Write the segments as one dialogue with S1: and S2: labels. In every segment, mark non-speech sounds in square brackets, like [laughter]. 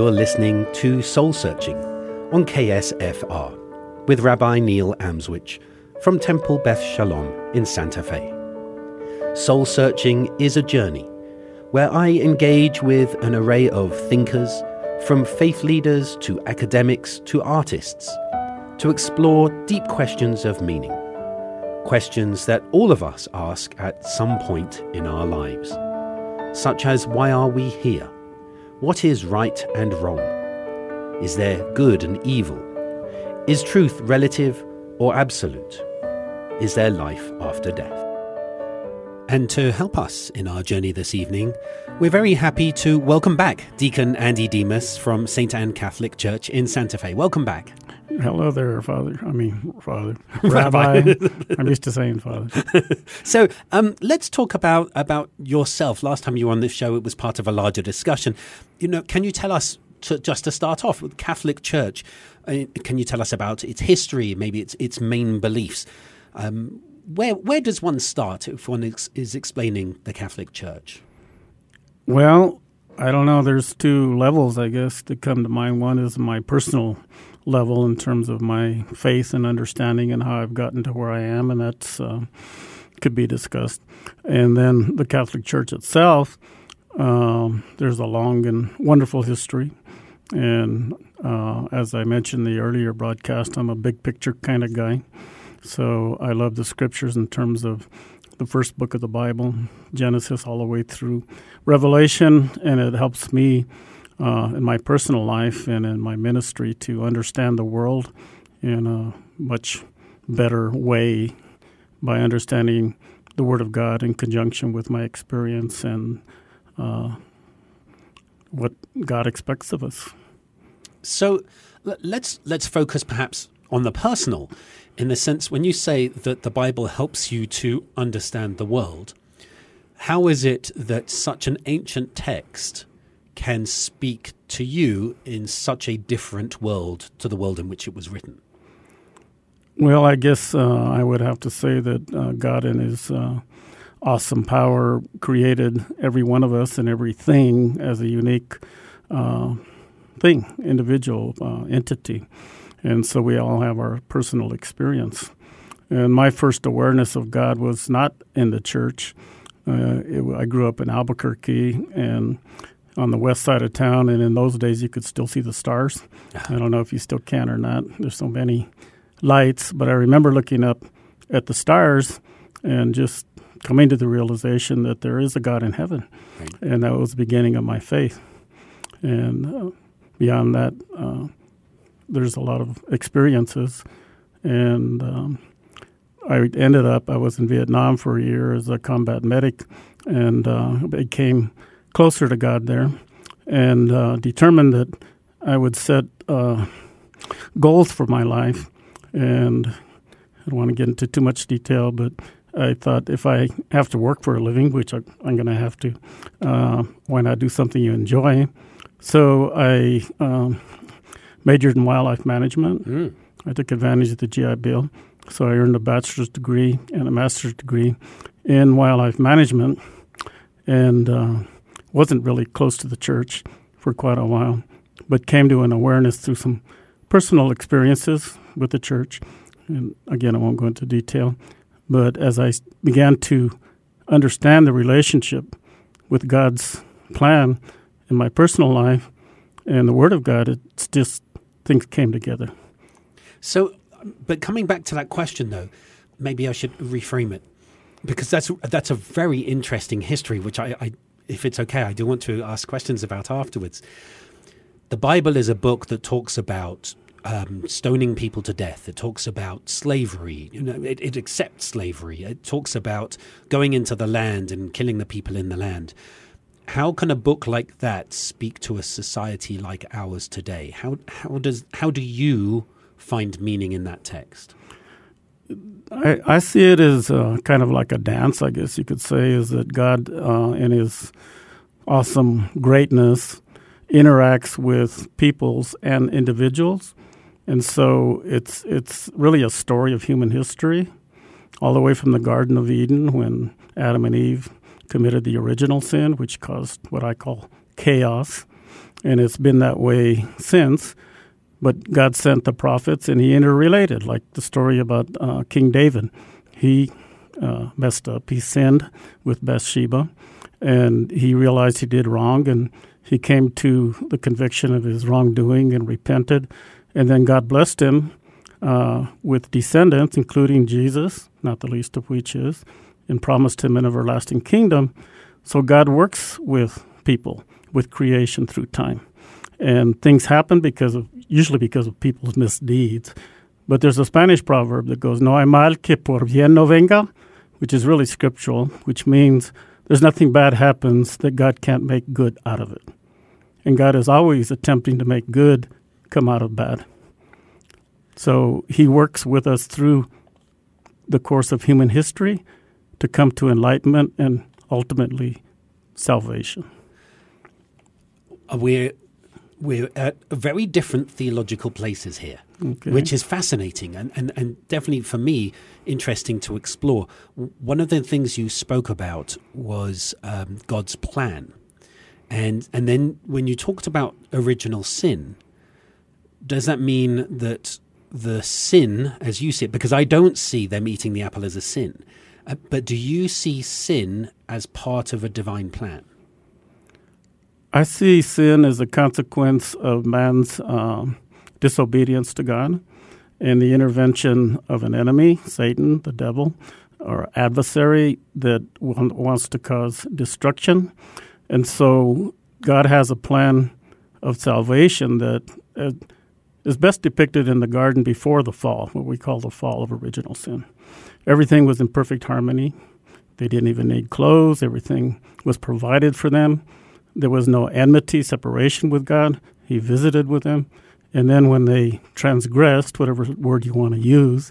S1: You're listening to Soul Searching on KSFR with Rabbi Neil Amswych from Temple Beth Shalom in Santa Fe. Soul Searching is a journey where I engage with an array of thinkers, from faith leaders to academics to artists, to explore deep questions of meaning. Questions that all of us ask at some point in our lives, such as why are we here? What is right and wrong? Is there good and evil? Is truth relative or absolute? Is there life after death? And to help us in our journey this evening, we're very happy to welcome back Deacon Andy Demas from St. Anne Catholic Church in Santa Fe. Welcome back.
S2: Hello there, Father. I mean, Father. [laughs] Rabbi. I'm used to saying Father. [laughs]
S1: so um, let's talk about, about yourself. Last time you were on this show, it was part of a larger discussion. You know, can you tell us, to, just to start off, with Catholic Church, uh, can you tell us about its history, maybe its, its main beliefs? Um, where where does one start if one ex- is explaining the Catholic Church?
S2: Well, I don't know. There's two levels, I guess, that come to mind. One is my personal level in terms of my faith and understanding and how I've gotten to where I am, and that's uh, could be discussed. And then the Catholic Church itself, um, there's a long and wonderful history. And uh, as I mentioned the earlier broadcast, I'm a big picture kind of guy. So I love the scriptures in terms of the first book of the Bible, Genesis, all the way through Revelation, and it helps me uh, in my personal life and in my ministry to understand the world in a much better way by understanding the Word of God in conjunction with my experience and uh, what God expects of us.
S1: So let's let's focus perhaps on the personal in the sense when you say that the Bible helps you to understand the world, how is it that such an ancient text can speak to you in such a different world to the world in which it was written?
S2: Well, I guess uh, I would have to say that uh, God, in His uh, awesome power, created every one of us and everything as a unique uh, thing, individual uh, entity. And so we all have our personal experience. And my first awareness of God was not in the church. Uh, it, I grew up in Albuquerque and on the west side of town, and in those days you could still see the stars. I don't know if you still can or not. There's so many lights, but I remember looking up at the stars and just coming to the realization that there is a God in heaven, right. and that was the beginning of my faith. And uh, beyond that, uh, there's a lot of experiences, and um, I ended up. I was in Vietnam for a year as a combat medic, and uh, became closer to God there, and uh, determined that I would set uh, goals for my life. And I don't want to get into too much detail, but I thought if I have to work for a living, which I, am going to have to, uh, why not do something you enjoy? So I um, majored in wildlife management. Mm. I took advantage of the GI Bill. So I earned a bachelor's degree and a master's degree in wildlife management and uh, wasn't really close to the church for quite a while, but came to an awareness through some personal experiences with the church. And again, I won't go into detail. But as I began to understand the relationship with God's plan in my personal life and the Word of God, it's just things came together.
S1: So, but coming back to that question, though, maybe I should reframe it because that's that's a very interesting history, which I, I, if it's okay, I do want to ask questions about afterwards. The Bible is a book that talks about um, stoning people to death. It talks about slavery. You know, it, it accepts slavery. It talks about going into the land and killing the people in the land how can a book like that speak to a society like ours today? How how does how do you find meaning in that text?
S2: I, I see it as uh, kind of like a dance, I guess you could say, is that God, uh, in His awesome greatness, interacts with peoples and individuals, and so it's it's really a story of human history, all the way from the Garden of Eden when Adam and Eve committed the original sin, which caused what I call chaos, and it's been that way since. But God sent the prophets, and He interrelated, like the story about uh, King David. He uh, messed up. He sinned with Bathsheba, and he realized he did wrong, and he came to the conviction of his wrongdoing and repented. And then God blessed him uh, with descendants, including Jesus, not the least of which is, and promised him an everlasting kingdom. So God works with people, with creation through time. And things happen because of, usually because of people's misdeeds. But there's a Spanish proverb that goes, No hay mal que por bien no venga, which is really scriptural, which means there's nothing bad happens that God can't make good out of it. And God is always attempting to make good come out of bad. So he works with us through the course of human history to come to enlightenment and ultimately salvation.
S1: We're we're at very different theological places here, okay. which is fascinating and, and, and definitely for me interesting to explore. One of the things you spoke about was um, God's plan. And, and then when you talked about original sin, does that mean that the sin, as you see it, because I don't see them eating the apple as a sin, uh, but do you see sin as part of a divine plan?
S2: I see sin as a consequence of man's um, disobedience to God and the intervention of an enemy, Satan, the devil, or adversary that wants to cause destruction. And so God has a plan of salvation that uh, is best depicted in the garden before the fall, what we call the fall of original sin. Everything was in perfect harmony. They didn't even need clothes, everything was provided for them. There was no enmity, separation with God. He visited with them. And then when they transgressed, whatever word you want to use,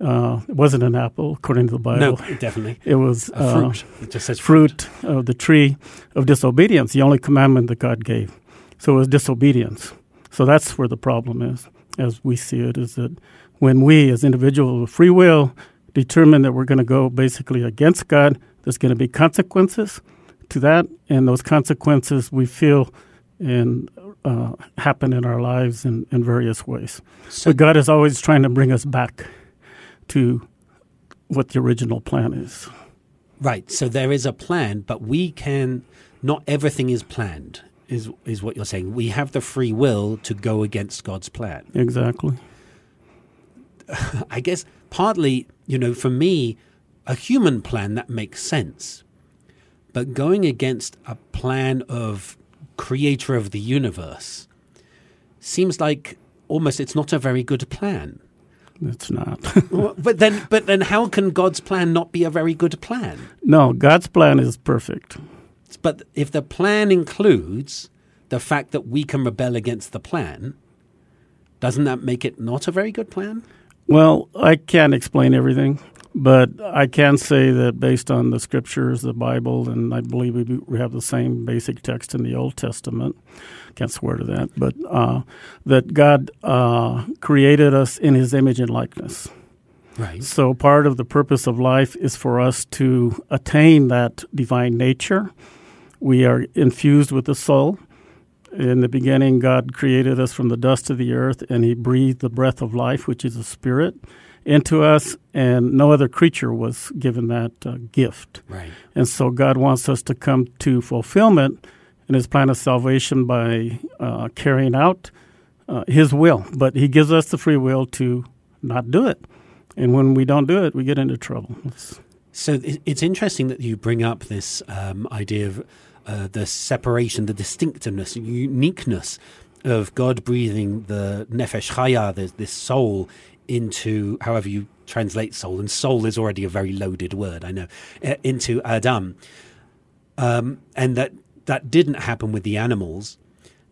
S2: uh, it wasn't an apple, according to the Bible.
S1: No, definitely.
S2: It was
S1: uh, fruit. It
S2: just says fruit, fruit of the tree of disobedience, the only commandment that God gave. So it was disobedience. So that's where the problem is, as we see it, is that when we, as individuals with free will, determine that we're going to go basically against God, there's going to be consequences to that, and those consequences we feel and uh, happen in our lives in, in various ways. So but God is always trying to bring us back to what the original plan is.
S1: Right. So there is a plan, but we can. Not everything is planned. Is is what you're saying? We have the free will to go against God's plan.
S2: Exactly. [laughs]
S1: I guess partly, you know, for me, a human plan that makes sense but going against a plan of creator of the universe seems like almost it's not a very good plan.
S2: It's not. [laughs]
S1: but then but then how can God's plan not be a very good plan?
S2: No, God's plan is perfect.
S1: But if the plan includes the fact that we can rebel against the plan, doesn't that make it not a very good plan?
S2: Well, I can't explain everything. But I can say that based on the scriptures, the Bible, and I believe we have the same basic text in the Old Testament. Can't swear to that, but uh, that God uh, created us in His image and likeness.
S1: Right.
S2: So part of the purpose of life is for us to attain that divine nature. We are infused with the soul. In the beginning, God created us from the dust of the earth, and He breathed the breath of life, which is a spirit into us, and no other creature was given that uh, gift.
S1: Right.
S2: And so God wants us to come to fulfillment in His plan of salvation by uh, carrying out uh, His will. But He gives us the free will to not do it. And when we don't do it, we get into trouble. It's,
S1: so it's interesting that you bring up this um, idea of uh, the separation, the distinctiveness, uniqueness of God breathing the nefesh chaya, this soul, into however you translate soul, and soul is already a very loaded word, I know, uh, into Adam, um, and that that didn't happen with the animals.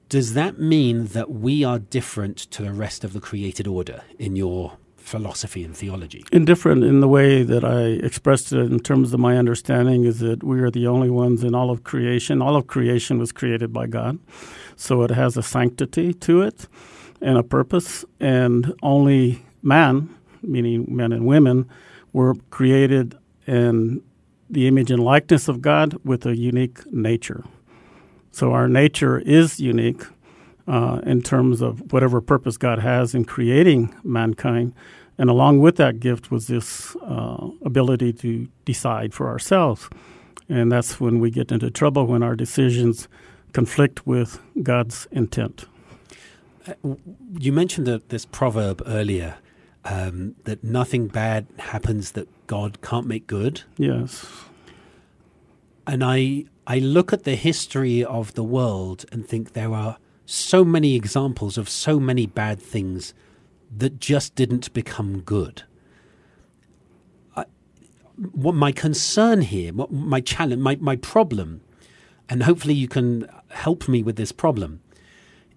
S1: Does that mean that we are different to the rest of the created order in your philosophy and theology?
S2: Indifferent in the way that I expressed it in terms of my understanding is that we are the only ones in all of creation. All of creation was created by God, so it has a sanctity to it and a purpose, and only man, meaning men and women, were created in the image and likeness of God with a unique nature. So our nature is unique uh, in terms of whatever purpose God has in creating mankind. And along with that gift was this uh, ability to decide for ourselves. And that's when we get into trouble when our decisions conflict with God's intent.
S1: Uh, you mentioned this proverb earlier um, that nothing bad happens that God can't make good.
S2: Yes.
S1: And I I look at the history of the world and think there are so many examples of so many bad things that just didn't become good. I, what my concern here, what my challenge, my, my problem, and hopefully you can help me with this problem,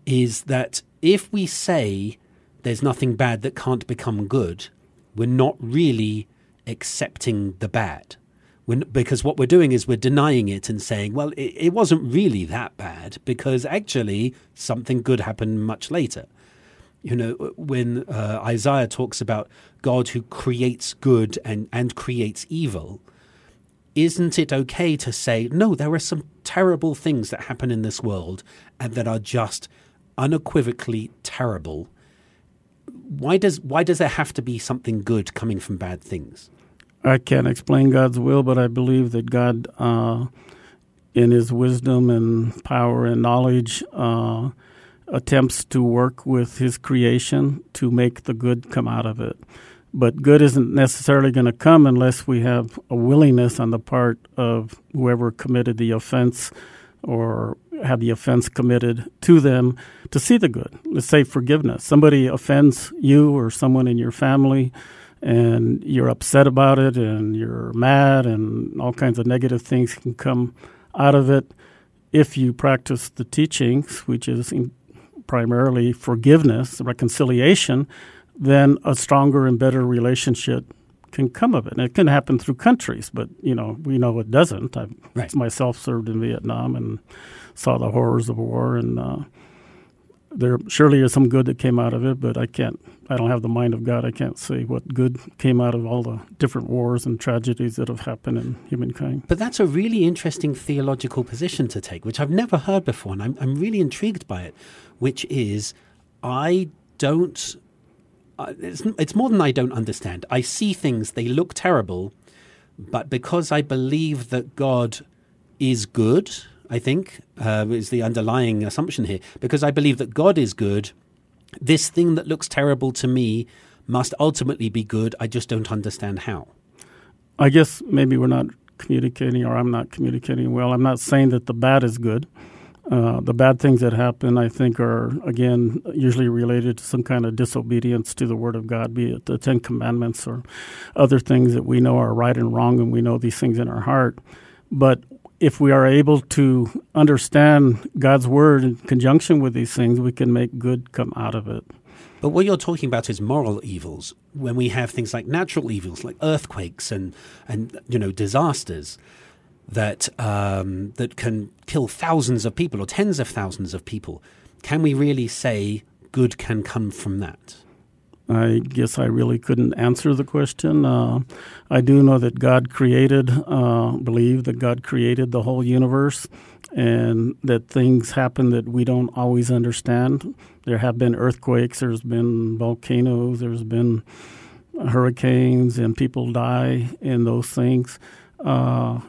S1: is that if we say there's nothing bad that can't become good, we're not really accepting the bad. When, because what we're doing is we're denying it and saying, well, it, it wasn't really that bad because actually something good happened much later. You know, when uh, Isaiah talks about God who creates good and, and creates evil, isn't it okay to say, no, there are some terrible things that happen in this world and that are just unequivocally terrible? Why does why does there have to be something good coming from bad things?
S2: I can't explain God's will, but I believe that God, uh, in His wisdom and power and knowledge, uh, attempts to work with His creation to make the good come out of it. But good isn't necessarily going to come unless we have a willingness on the part of whoever committed the offense or had the offense committed to them to see the good. Let's say forgiveness. Somebody offends you or someone in your family and you're upset about it and you're mad and all kinds of negative things can come out of it if you practice the teachings, which is primarily forgiveness, reconciliation, then a stronger and better relationship can come of it. And it can happen through countries, but you know we know it doesn't. I right. myself served in Vietnam and saw the horrors of war, and uh, there surely is some good that came out of it, but I can't. I don't have the mind of God. I can't say what good came out of all the different wars and tragedies that have happened in humankind.
S1: But that's a really interesting theological position to take, which I've never heard before, and I'm, I'm really intrigued by it. Which is, I don't. Uh, it's, it's more than I don't understand. I see things; they look terrible, but because I believe that God is good I think, uh, is the underlying assumption here. Because I believe that God is good, this thing that looks terrible to me must ultimately be good. I just don't understand how.
S2: I guess maybe we're not communicating, or I'm not communicating well. I'm not saying that the bad is good. Uh, the bad things that happen, I think, are again usually related to some kind of disobedience to the Word of God, be it the Ten Commandments or other things that we know are right and wrong, and we know these things in our heart. But if we are able to understand God's word in conjunction with these things, we can make good come out of it.
S1: But what you're talking about is moral evils. When we have things like natural evils, like earthquakes and and you know disasters that um, that can kill thousands of people or tens of thousands of people, can we really say good can come from that?
S2: I guess I really couldn't answer the question. Uh, I do know that God created, uh, believe that God created the whole universe and that things happen that we don't always understand. There have been earthquakes, there's been volcanoes, there's been hurricanes, and people die in those things. Uh,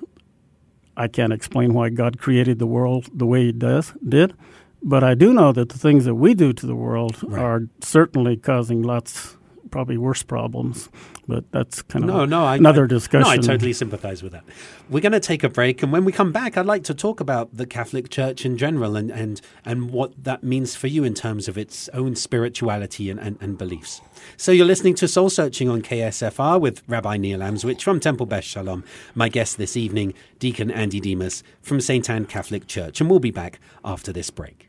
S2: I can't explain why God created the world the way He does did, but I do know that the things that we do to the world right. are certainly causing lots, probably worse problems. But that's kind of no, no, I, another discussion. No,
S1: I totally sympathize with that. We're going to take a break, and when we come back, I'd like to talk about the Catholic Church in general and, and, and what that means for you in terms of its own spirituality and, and, and beliefs. So you're listening to Soul Searching on KSFR with Rabbi Neil Amswych from Temple Beth Shalom. My guest this evening, Deacon Andy Demas from St. Anne Catholic Church, and we'll be back after this break.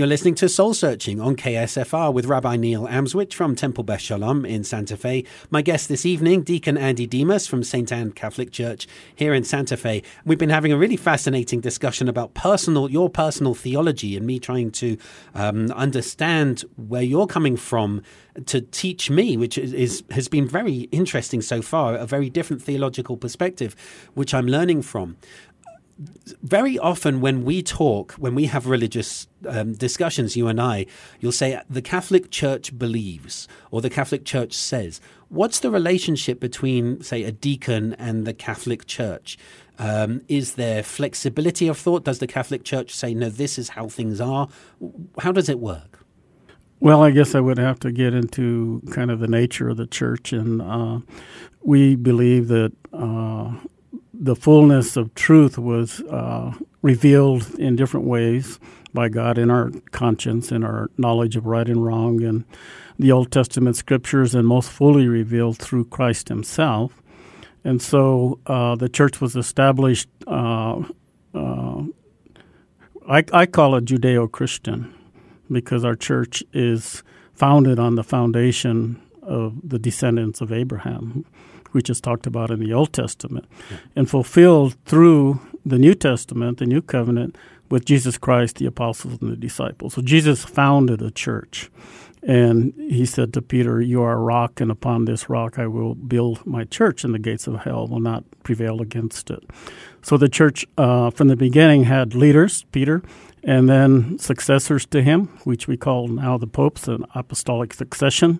S1: You're listening to Soul Searching on KSFR with Rabbi Neil Amswych from Temple Beth Shalom in Santa Fe. My guest this evening, Deacon Andy Demas from St. Anne Catholic Church here in Santa Fe. We've been having a really fascinating discussion about personal, your personal theology, and me trying to um, understand where you're coming from to teach me, which is, has been very interesting so far, a very different theological perspective, which I'm learning from very often when we talk, when we have religious um, discussions, you and I, you'll say the Catholic Church believes or the Catholic Church says. What's the relationship between, say, a deacon and the Catholic Church? Um, is there flexibility of thought? Does the Catholic Church say, no, this is how things are? How does it work?
S2: Well, I guess I would have to get into kind of the nature of the church, and uh, we believe that uh, the fullness of truth was uh, revealed in different ways by God in our conscience, in our knowledge of right and wrong, and the Old Testament scriptures, and most fully revealed through Christ Himself. And so uh, the church was established. Uh, uh, I, I call it Judeo Christian because our church is founded on the foundation of the descendants of Abraham which is talked about in the Old Testament, yeah. and fulfilled through the New Testament, the New Covenant, with Jesus Christ, the apostles, and the disciples. So Jesus founded a church. And he said to Peter, You are a rock, and upon this rock I will build my church, and the gates of hell will not prevail against it. So the church uh, from the beginning had leaders, Peter, and then successors to him, which we call now the popes, an apostolic succession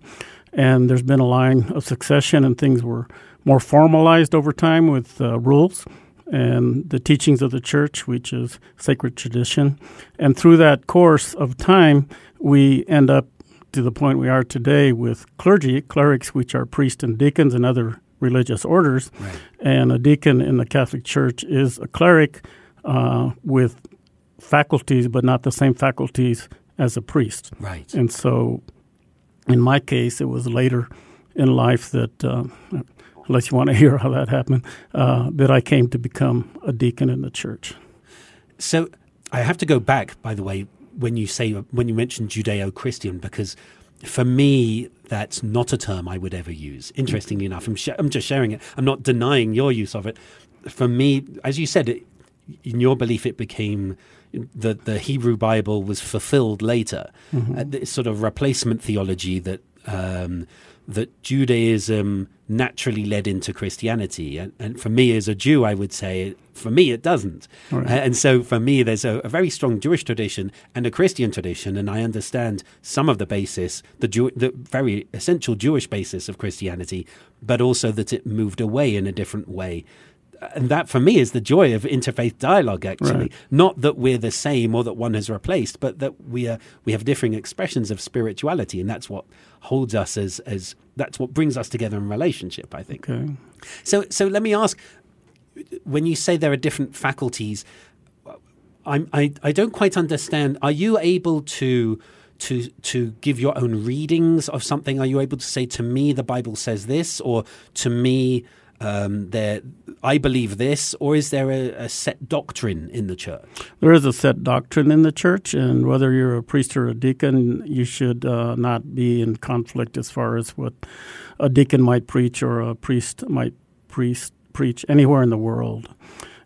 S2: and there's been a line of succession, and things were more formalized over time with uh, rules and the teachings of the church, which is sacred tradition. And through that course of time, we end up to the point we are today with clergy, clerics, which are priests and deacons and other religious orders. Right. And a deacon in the Catholic Church is a cleric uh, with faculties, but not the same faculties as a priest.
S1: Right.
S2: And so in my case, it was later in life that, uh, unless you want to [laughs] hear how that happened, uh, that I came to become a deacon in the church.
S1: So I have to go back, by the way, when you say when you mention Judeo-Christian, because for me that's not a term I would ever use. Interestingly enough, I'm, sh- I'm just sharing it. I'm not denying your use of it. For me, as you said, it, in your belief, it became the the Hebrew Bible was fulfilled later. Mm-hmm. Uh, this sort of replacement theology that um, that Judaism naturally led into Christianity, and, and, for me as a Jew, I would say for me it doesn't. Right. Uh, and so for me, there's a, a, very strong Jewish tradition and a Christian tradition, and I understand some of the basis, the Jew, the very essential Jewish basis of Christianity, but also that it moved away in a different way and that for me is the joy of interfaith dialogue actually right. not that we're the same or that one has replaced but that we are we have differing expressions of spirituality and that's what holds us as as that's what brings us together in relationship i think
S2: okay.
S1: so so let me ask when you say there are different faculties I'm, I, I don't quite understand are you able to to to give your own readings of something are you able to say to me the bible says this or to me um, there, I believe this, or is there a, a, set doctrine in the church?
S2: There is a set doctrine in the church, and whether you're a priest or a deacon, you should uh, not be in conflict as far as what a deacon might preach or a priest might priest preach anywhere in the world.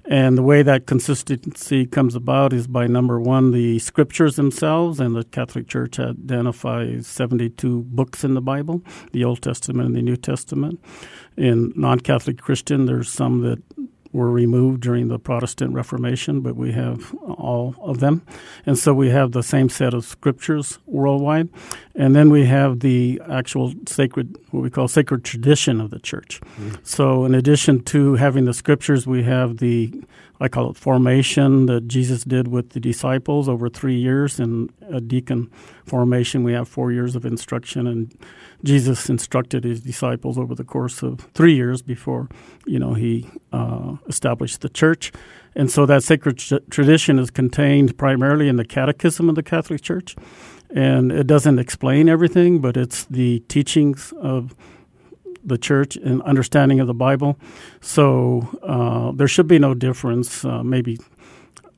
S2: And the way that consistency comes about is by number one, the scriptures themselves, and the Catholic Church identifies 72 books in the Bible, the Old Testament and the New Testament. In non Catholic Christian, there's some that were removed during the Protestant Reformation, but we have all of them. And so we have the same set of scriptures worldwide. And then we have the actual sacred, what we call sacred tradition of the church. Mm-hmm. So in addition to having the scriptures, we have the I call it formation that Jesus did with the disciples over three years. In a deacon formation, we have four years of instruction, and Jesus instructed his disciples over the course of three years before, you know, he uh, established the church. And so that sacred tradition is contained primarily in the Catechism of the Catholic Church, and it doesn't explain everything, but it's the teachings of the church and understanding of the Bible. So uh, there should be no difference. Uh, maybe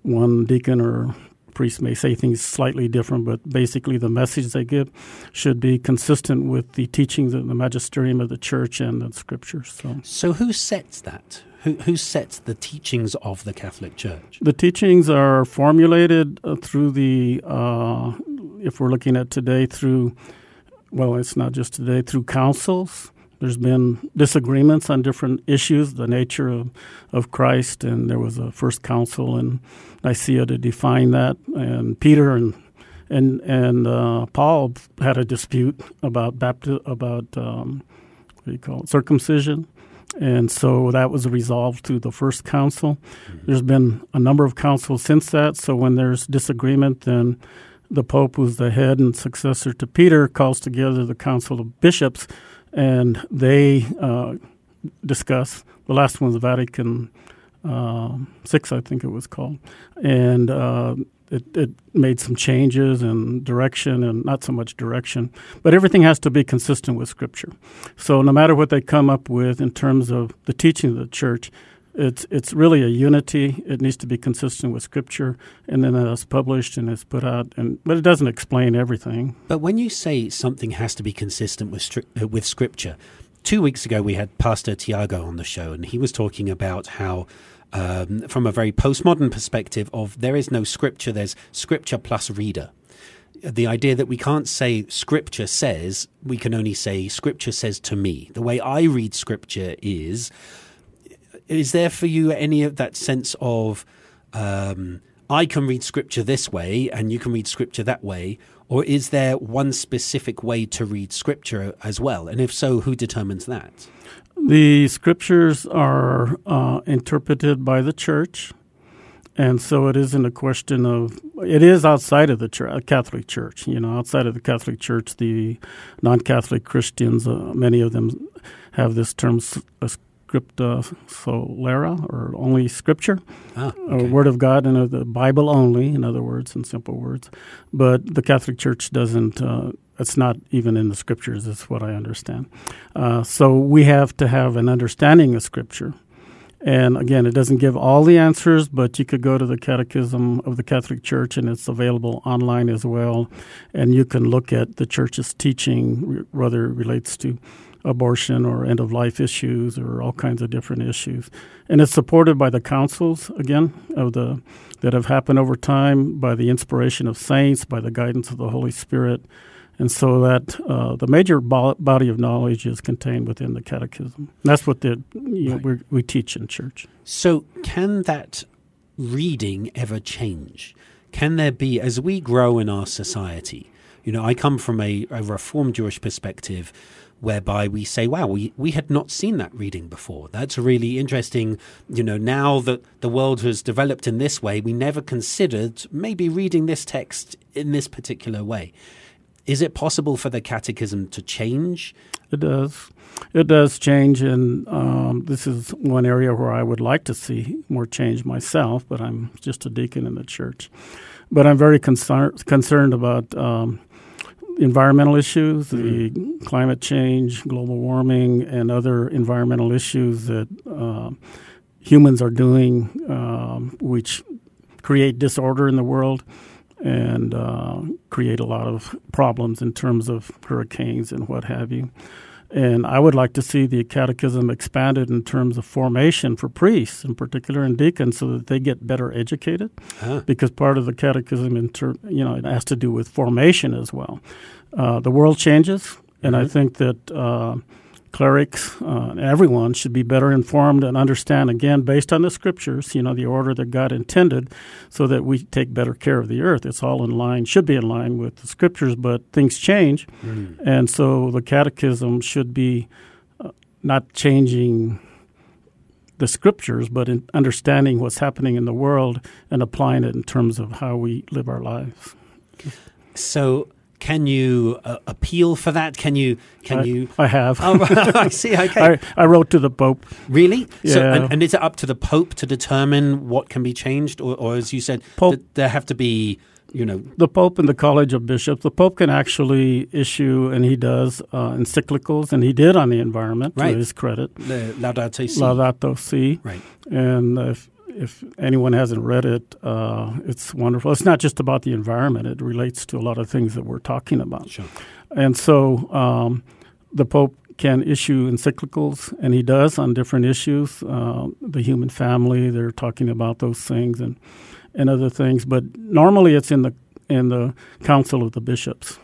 S2: one deacon or priest may say things slightly different, but basically the message they give should be consistent with the teachings of the magisterium of the church and the scriptures. So,
S1: so who sets that? Who, who sets the teachings of the Catholic Church?
S2: The teachings are formulated uh, through the, uh, if we're looking at today, through, well, it's not just today, through councils There's been disagreements on different issues, the nature of, of Christ, and there was a first council in Nicaea to define that. And Peter and and and uh, Paul had a dispute about bapti- about um, what do you call it circumcision, and so that was resolved through the first council. Mm-hmm. There's been a number of councils since that. So when there's disagreement, then the Pope, who's the head and successor to Peter, calls together the council of bishops, and they uh, discuss. The last one was Vatican uh, Six, I think it was called, and uh, it, it made some changes and direction and not so much direction, but everything has to be consistent with Scripture. So no matter what they come up with in terms of the teaching of the church, it's it's really a unity. It needs to be consistent with Scripture, and then it's published and it's put out. And but it doesn't explain everything.
S1: But when you say something has to be consistent with stri- uh, with Scripture, two weeks ago we had Pastor Tiago on the show, and he was talking about how um, from a very postmodern perspective of there is no scripture, there's scripture plus reader. The idea that we can't say scripture says, we can only say scripture says to me. The way I read scripture is, is there for you any of that sense of, um, I can read scripture this way and you can read scripture that way? Or is there one specific way to read scripture as well? And if so, who determines that?
S2: The scriptures are uh, interpreted by the church, and so it isn't a question of it is outside of the church, uh, Catholic Church. You know, outside of the Catholic Church, the non-Catholic Christians, uh, many of them have this term uh, scriptura sola, or only Scripture,
S1: ah, okay.
S2: Word of God, and the Bible only. In other words, in simple words, but the Catholic Church doesn't. Uh, it's not even in the scriptures, is what I understand. Uh, so we have to have an understanding of scripture. And again, it doesn't give all the answers, but you could go to the Catechism of the Catholic Church, and it's available online as well. And you can look at the church's teaching, whether it relates to abortion or end of life issues or all kinds of different issues. And it's supported by the councils, again, of the that have happened over time by the inspiration of saints, by the guidance of the Holy Spirit and so that uh, the major bo- body of knowledge is contained within the catechism. that's what the, you know, right. we teach in church.
S1: So, can that reading ever change? Can there be, as we grow in our society, you know, I come from a, a Reformed Jewish perspective whereby we say, wow, we, we had not seen that reading before. That's really interesting. You know, now that the world has developed in this way, we never considered maybe reading this text in this particular way. Is it possible for the catechism to change?
S2: It does. It does change, and um, this is one area where I would like to see more change myself, but I'm just a deacon in the church. But I'm very concern- concerned about um, environmental issues, the mm. climate change, global warming, and other environmental issues that uh, humans are doing, um, which create disorder in the world and uh, create a lot of problems in terms of hurricanes and what have you. And I would like to see the catechism expanded in terms of formation for priests, in particular and deacons, so that they get better educated. Huh. Because part of the catechism, inter, you know, it has to do with formation as well. Uh, the world changes, and mm-hmm. I think that uh, clerics, uh, everyone should be better informed and understand, again, based on the scriptures, you know, the order that God intended, so that we take better care of the earth. It's all in line, should be in line with the scriptures, but things change. Mm. And so the catechism should be uh, not changing the scriptures, but in understanding what's happening in the world and applying it in terms of how we live our lives.
S1: So, can you uh, appeal for that? Can you? Can
S2: I,
S1: you? [laughs]
S2: I have.
S1: Oh, [laughs] I see. [laughs] Okay.
S2: I, I, wrote to the Pope.
S1: Really?
S2: Yeah.
S1: So, and, and, is it up to the Pope to determine what can be changed, or, or as you said, Pope, there have to be, you know,
S2: the Pope and the College of Bishops. The Pope can actually issue, and he does uh, encyclicals, and he did on the environment
S1: right.
S2: to his credit.
S1: The Laudato Si.
S2: Laudato Si.
S1: Right.
S2: And if if anyone hasn't read it, uh, it's wonderful. It's not just about the environment; it relates to a lot of things that we're talking about.
S1: Sure.
S2: And so, um, the Pope can issue encyclicals, and he does on different issues. Uh, the human family, they're talking about those things, and and other things. But normally, it's in the in the Council of the Bishops.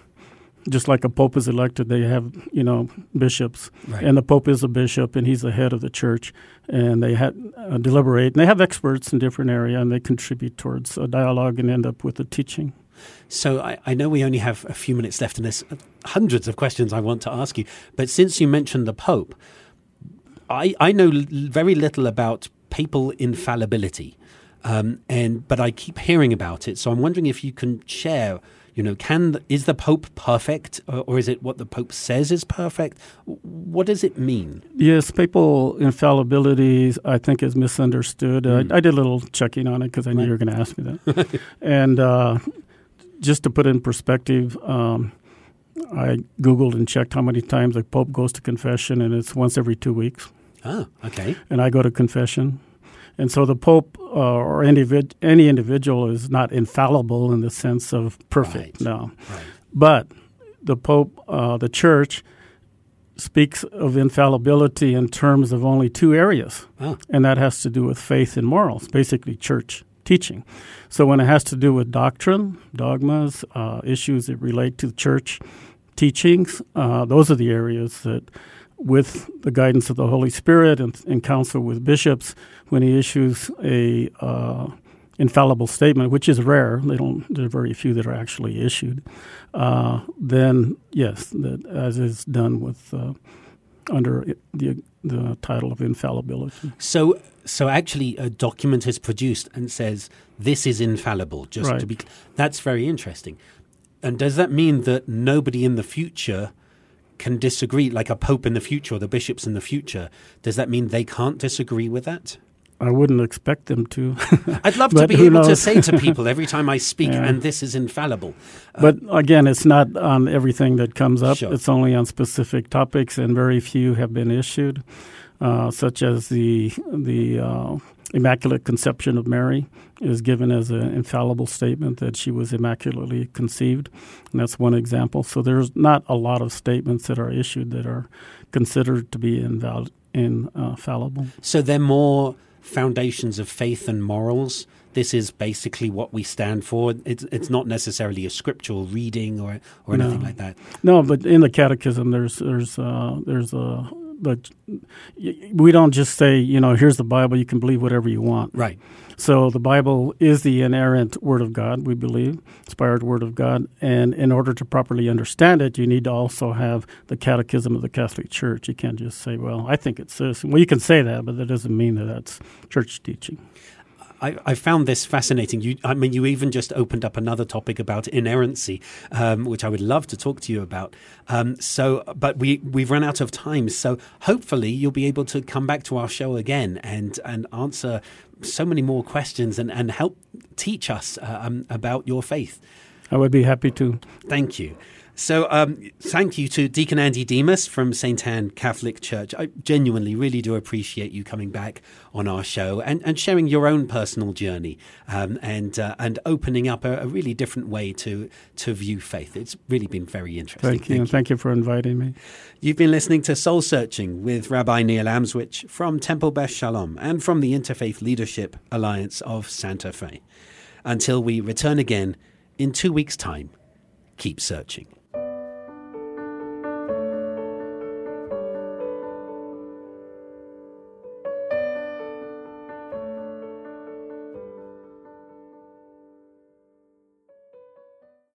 S2: Just like a pope is elected, they have you know bishops,
S1: Right.
S2: and the pope is a bishop, and he's the head of the church, and they had uh, deliberate, and they have experts in different area, and they contribute towards a dialogue and end up with a teaching.
S1: So I, I know we only have a few minutes left, and there's hundreds of questions I want to ask you. But since you mentioned the Pope, I, I know l- very little about papal infallibility, um, and but I keep hearing about it. So I'm wondering if you can share. You know, can is the Pope perfect, or, or is it what the Pope says is perfect? What does it mean?
S2: Yes, papal infallibility, I think, is misunderstood. Uh, I did a little checking on it because I knew
S1: Right.
S2: you were going to ask me that. [laughs] and uh, just to put it in perspective, um, I Googled and checked how many times the Pope goes to confession, and it's once every two weeks.
S1: Ah, okay,
S2: And I go to confession. And so the Pope uh, or any, any individual is not infallible in the sense of perfect,
S1: Right.
S2: no.
S1: right,
S2: But the Pope, uh, the Church, speaks of infallibility in terms of only two areas, and that has to do with faith and morals, basically church teaching. So when it has to do with doctrine, dogmas, uh, issues that relate to church teachings, uh, those are the areas that, with the guidance of the Holy Spirit and in counsel with bishops, when he issues a uh, infallible statement, which is rare, they don't. There are very few that are actually issued. Uh, then yes, that as is done with uh, under the the title of infallibility.
S1: So, so actually, a document is produced and says this is infallible. Just to be, that's very interesting. And does that mean that nobody in the future can disagree, like a pope in the future or the bishops in the future? Does that mean they can't disagree with that?
S2: I wouldn't expect them to. [laughs]
S1: I'd love to be able to say to people every time I [laughs] speak,
S2: Yeah.
S1: and this is infallible.
S2: but again, it's not on everything that comes up.
S1: Sure.
S2: It's only on specific topics, and very few have been issued, uh, such as the the uh, Immaculate Conception of Mary is given as an infallible statement that she was immaculately conceived, and that's one example. So there's not a lot of statements that are issued that are considered to be inval- infallible.
S1: So they're more foundations of faith and morals. This is basically what we stand for. It's it's not necessarily a scriptural reading or or anything
S2: No.
S1: like that.
S2: No, but in the catechism, there's there's uh, there's a but we don't just say you know here's the Bible you can believe whatever you want.
S1: Right.
S2: So the Bible is the inerrant Word of God. We believe inspired Word of God, and in order to properly understand it, you need to also have the Catechism of the Catholic Church. You can't just say, "Well, I think it's this." Well, you can say that, but that doesn't mean that that's church teaching.
S1: I, I found this fascinating. You, I mean, you even just opened up another topic about inerrancy, um, which I would love to talk to you about. Um, so, but we we've run out of time. So, hopefully, you'll be able to come back to our show again and and answer so many more questions and and help teach us uh, um, about your faith.
S2: I would be happy to.
S1: Thank you. So, um, thank you to Deacon Andy Demas from St. Anne Catholic Church. I genuinely really do appreciate you coming back on our show and, and sharing your own personal journey um, and uh, and opening up a, a really different way to to view faith. It's really been very interesting.
S2: Thank you, and thank you for inviting me.
S1: You've been listening to Soul Searching with Rabbi Neil Amswych from Temple Beth Shalom and from the Interfaith Leadership Alliance of Santa Fe. Until we return again in two weeks' time, keep searching.